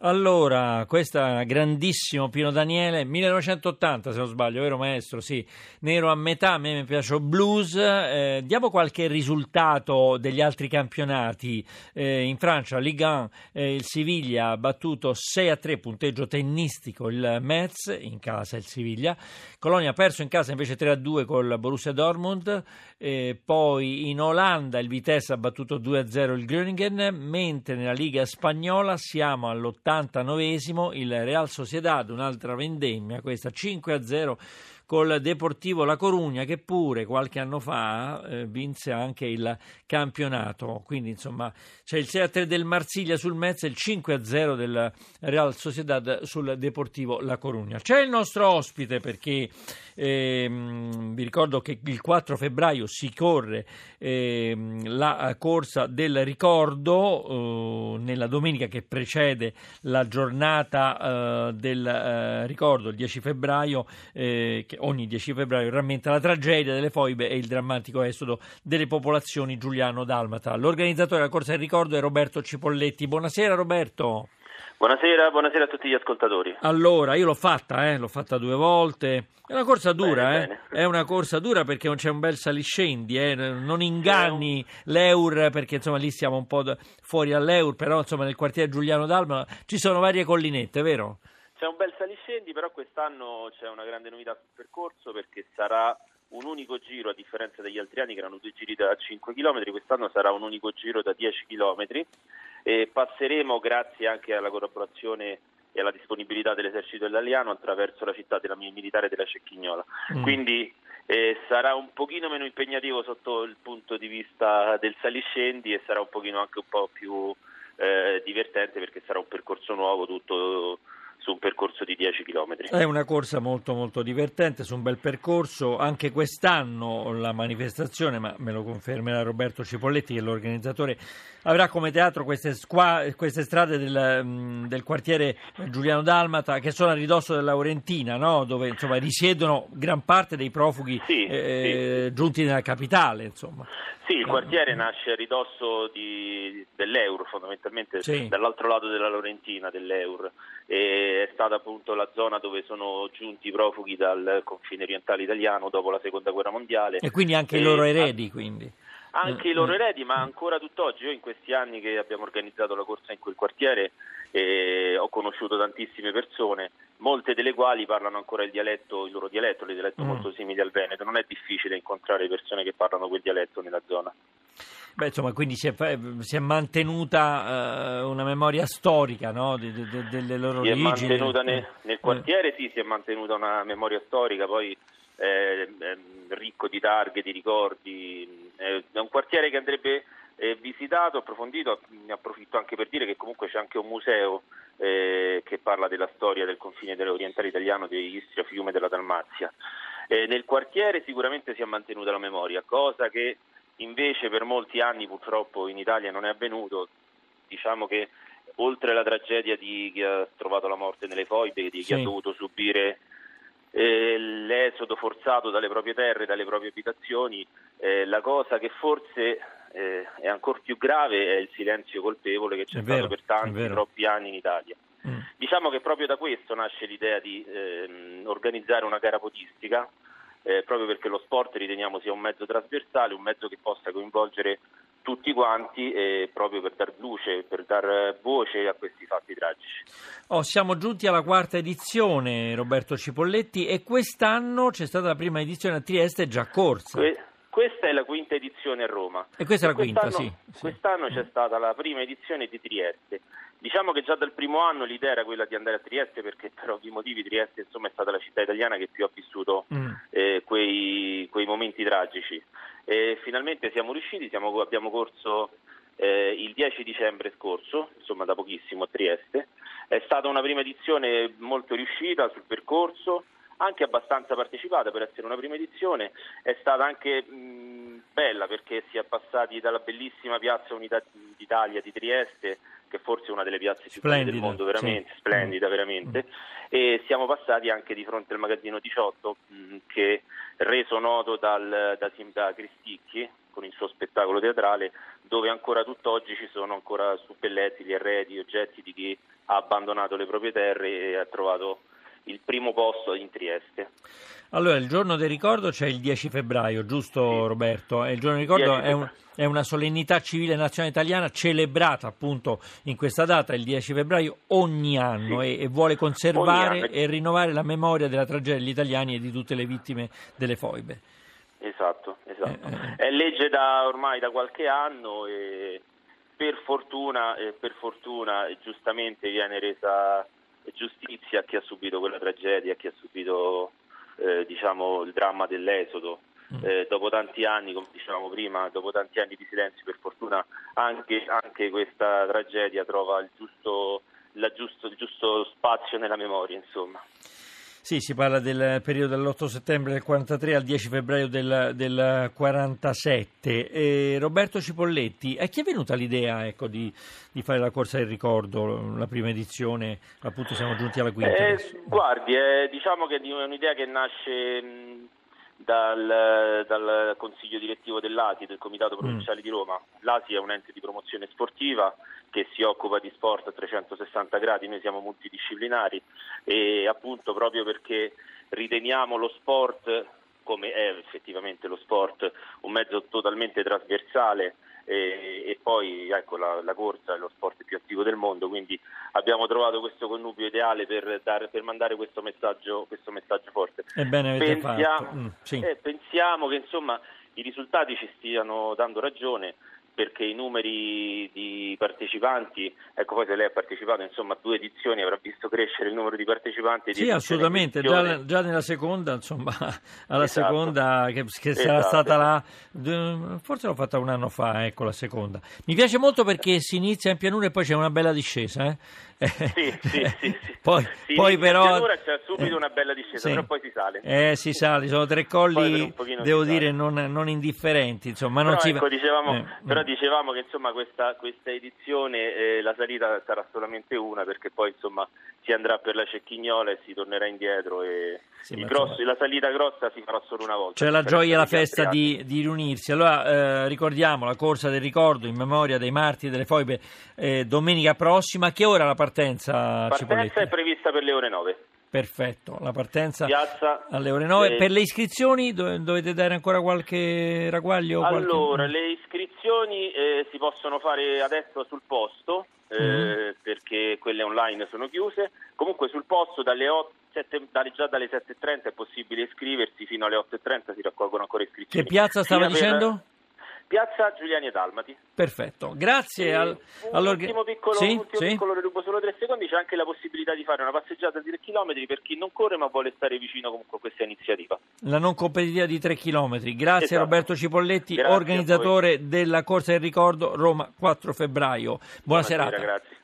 Allora, questa grandissimo Pino Daniele, 1980 se non sbaglio, vero maestro? Sì, nero a metà, a me mi piace blues. Eh, diamo qualche risultato degli altri campionati. Eh, in Francia, Ligue 1, eh, il Siviglia ha battuto 6 a 3, punteggio tennistico, il Metz, in casa il Siviglia. Colonia ha perso in casa invece 3 a 2 col Borussia Dortmund. poi in Olanda il Vitesse ha battuto 2 a 0 il Groningen, mentre nella Liga spagnola siamo all'80 89esimo il Real Sociedad, un'altra vendemmia, questa 5 a 0 col Deportivo La Corugna che pure qualche anno fa eh, vinse anche il campionato. Quindi insomma c'è il 6 a 3 del Marsiglia sul Metz e il 5 a 0 del Real Sociedad sul Deportivo La Corugna. C'è il nostro ospite perché ehm, vi ricordo che il 4 febbraio si corre ehm, la corsa del ricordo eh, nella domenica che precede la giornata eh, del eh, ricordo, il 10 febbraio, eh, che ogni 10 febbraio rammenta la tragedia delle foibe e il drammatico esodo delle popolazioni giuliano-dalmata. L'organizzatore della corsa del ricordo è Roberto Cipolletti. Buonasera Roberto. Buonasera, buonasera a tutti gli ascoltatori. Allora, io l'ho fatta, eh, l'ho fatta due volte. È una corsa dura, bene, eh? Bene. È una corsa dura perché c'è un bel saliscendi, eh? Non inganni l'Eur perché insomma lì siamo un po' fuori all'Eur, però insomma nel quartiere Giuliano Dalma ci sono varie collinette, vero? C'è un bel saliscendi, però quest'anno c'è una grande novità sul percorso perché sarà un unico giro, a differenza degli altri anni che erano due giri da 5 km, quest'anno sarà un unico giro da 10 km e passeremo grazie anche alla collaborazione e alla disponibilità dell'esercito italiano attraverso la città della militare della Cecchignola. Mm. Quindi eh, sarà un pochino meno impegnativo sotto il punto di vista del saliscendi e sarà un pochino anche un po' più eh, divertente perché sarà un percorso nuovo tutto su un percorso di 10 km. È una corsa molto molto divertente, su un bel percorso, anche quest'anno la manifestazione, ma me lo confermerà Roberto Cipolletti che è l'organizzatore, avrà come teatro queste, squa- queste strade del, mm, del, quartiere Giuliano Dalmata che sono a ridosso della Laurentina, no? dove insomma, risiedono gran parte dei profughi sì, eh, sì. giunti nella capitale. Insomma. Sì, il quartiere nasce a ridosso di, dell'Eur, fondamentalmente sì. dall'altro lato della Laurentina dell'Eur. E è stata appunto la zona dove sono giunti i profughi dal confine orientale italiano dopo la seconda guerra mondiale. E quindi anche e, i loro eredi, quindi anche i loro eredi, ma ancora tutt'oggi. Io in questi anni che abbiamo organizzato la corsa in quel quartiere eh, ho conosciuto tantissime persone, molte delle quali parlano ancora il dialetto, il loro dialetto, il dialetto mm. molto simile al Veneto. Non è difficile incontrare persone che parlano quel dialetto nella zona. Beh, insomma, quindi si è, si è mantenuta uh, una memoria storica no? de, de, de, delle loro si origini. Mantenuta nel, nel quartiere, sì, si è mantenuta una memoria storica, poi eh, ricco di targhe, di ricordi. Eh, è un quartiere che andrebbe eh, visitato, approfondito. Ne approfitto anche per dire che comunque c'è anche un museo eh, che parla della storia del confine orientale italiano di Istria, Fiume della Dalmazia. Eh, nel quartiere sicuramente si è mantenuta la memoria, cosa che invece per molti anni purtroppo in Italia non è avvenuto. Diciamo che oltre alla tragedia di chi ha trovato la morte nelle foibe, di chi sì. ha dovuto subire eh, l'esodo forzato dalle proprie terre, dalle proprie abitazioni, eh, la cosa che forse eh, è ancora più grave è il silenzio colpevole che c'è è stato vero, per tanti, troppi anni in Italia. Mm. Diciamo che proprio da questo nasce l'idea di ehm, organizzare una gara podistica eh, proprio perché lo sport riteniamo sia un mezzo trasversale, un mezzo che possa coinvolgere tutti quanti eh, proprio per dar luce, per dar voce a questi fatti tragici. Oh, siamo giunti alla quarta edizione, Roberto Cipolletti, e quest'anno c'è stata la prima edizione a Trieste già corsa. Que- questa è la quinta edizione a Roma. E questa è la quinta, sì, sì. Quest'anno c'è stata la prima edizione di Trieste. Diciamo che già dal primo anno l'idea era quella di andare a Trieste perché per ovvi motivi Trieste insomma, è stata la città italiana che più ha vissuto mm. eh, quei, quei, momenti tragici. E finalmente siamo riusciti, siamo, abbiamo corso eh, il 10 dicembre scorso, insomma da pochissimo a Trieste. È stata una prima edizione molto riuscita sul percorso, anche abbastanza partecipata per essere una prima edizione, è stata anche mh, bella perché si è passati dalla bellissima piazza Unità d'Italia di Trieste che forse è una delle piazze più belle del mondo, veramente sì. splendida, mm. veramente. E siamo passati anche di fronte al magazzino 18, mh, che reso noto dal, da, da Cristicchi con il suo spettacolo teatrale, dove ancora tutt'oggi ci sono ancora suppelletti, gli arredi, oggetti di chi ha abbandonato le proprie terre e ha trovato il primo posto in Trieste. Allora, il giorno del ricordo c'è il 10 febbraio, giusto sì. Roberto? E il giorno del ricordo è, un, è, una solennità civile nazionale italiana celebrata appunto in questa data, il 10 febbraio, ogni anno sì. e, e, vuole conservare e rinnovare la memoria della tragedia degli italiani e di tutte le vittime delle foibe. Esatto, esatto. Eh, eh. È legge da, ormai da qualche anno e per fortuna, per fortuna giustamente viene resa giustizia a chi ha subito quella tragedia, a chi ha subito eh, diciamo, il dramma dell'esodo. Mm. Eh, dopo tanti anni, come dicevamo prima, dopo tanti anni di silenzio, per fortuna anche, anche questa tragedia trova il giusto, giusto, il giusto spazio nella memoria. Insomma. Sì, si parla del periodo dall'8 settembre del 43 al 10 febbraio del, del 47. E Roberto Cipolletti, a chi è venuta l'idea ecco, di, di, fare la corsa del ricordo, la prima edizione, appunto siamo giunti alla quinta? Eh, guardi, eh, diciamo che è un'idea che nasce mh, dal, dal, consiglio direttivo dell'ATI, del Comitato mm. Provinciale mm. di Roma. L'ATI è un ente di promozione sportiva che si occupa di sport a 360 gradi, noi siamo multidisciplinari e appunto proprio perché riteniamo lo sport come è effettivamente lo sport, un mezzo totalmente trasversale e, e poi ecco, la, la, corsa è lo sport più attivo del mondo, quindi abbiamo trovato questo connubio ideale per, dare, per mandare questo messaggio, questo messaggio forte. Ebbene, pensiamo, mm, sì. eh, pensiamo che insomma, i risultati ci stiano dando ragione perché i numeri di partecipanti, ecco poi se lei ha partecipato insomma a due edizioni avrà visto crescere il numero di partecipanti. Di sì, assolutamente, già, già, nella seconda, insomma, alla esatto. seconda che, che esatto. sarà stata la... forse l'ho fatta un anno fa, ecco la seconda. Mi piace molto perché si inizia in pianura e poi c'è una bella discesa, eh? Sì, sì, sì, poi, sì, poi però... In pianura c'è subito una bella discesa, sì. però poi si sale. Eh, si sale, sono tre colli, devo dire, non, non, indifferenti, insomma. Non però, si... ecco, dicevamo, eh, però dicevamo che insomma questa, questa edizione eh, la salita sarà solamente una perché poi insomma si andrà per la Cecchignola e si tornerà indietro e sì, grossi, la salita grossa si farà solo una volta. C'è la gioia e la festa di, di, riunirsi. Allora eh, ricordiamo la corsa del ricordo in memoria dei martiri delle foibe eh, domenica prossima. Che ora la partenza? La partenza è prevista per le ore 9. Perfetto, la partenza Piazza, alle ore 9. Eh, per le iscrizioni dovete dare ancora qualche ragguaglio? Allora, qualche... le iscrizioni eh, si possono fare adesso sul posto, eh, mm. perché quelle online sono chiuse. Comunque sul posto dalle 8, 7, dalle, già dalle 7.30 è possibile iscriversi, fino alle 8.30 si raccolgono ancora iscrizioni. Che piazza stava dicendo? Piazza Giuliani e Dalmati. Perfetto, grazie. Al, un allora... ultimo piccolo, sì, un ultimo sì. piccolo rubo solo tre secondi, c'è anche la possibilità di fare una passeggiata di 3 km per chi non corre ma vuole stare vicino comunque a questa iniziativa. La non competitiva di 3 km. Grazie esatto. Roberto Cipolletti, grazie organizzatore della Corsa del Ricordo Roma 4 febbraio. Buona Buonasera, serata. Grazie.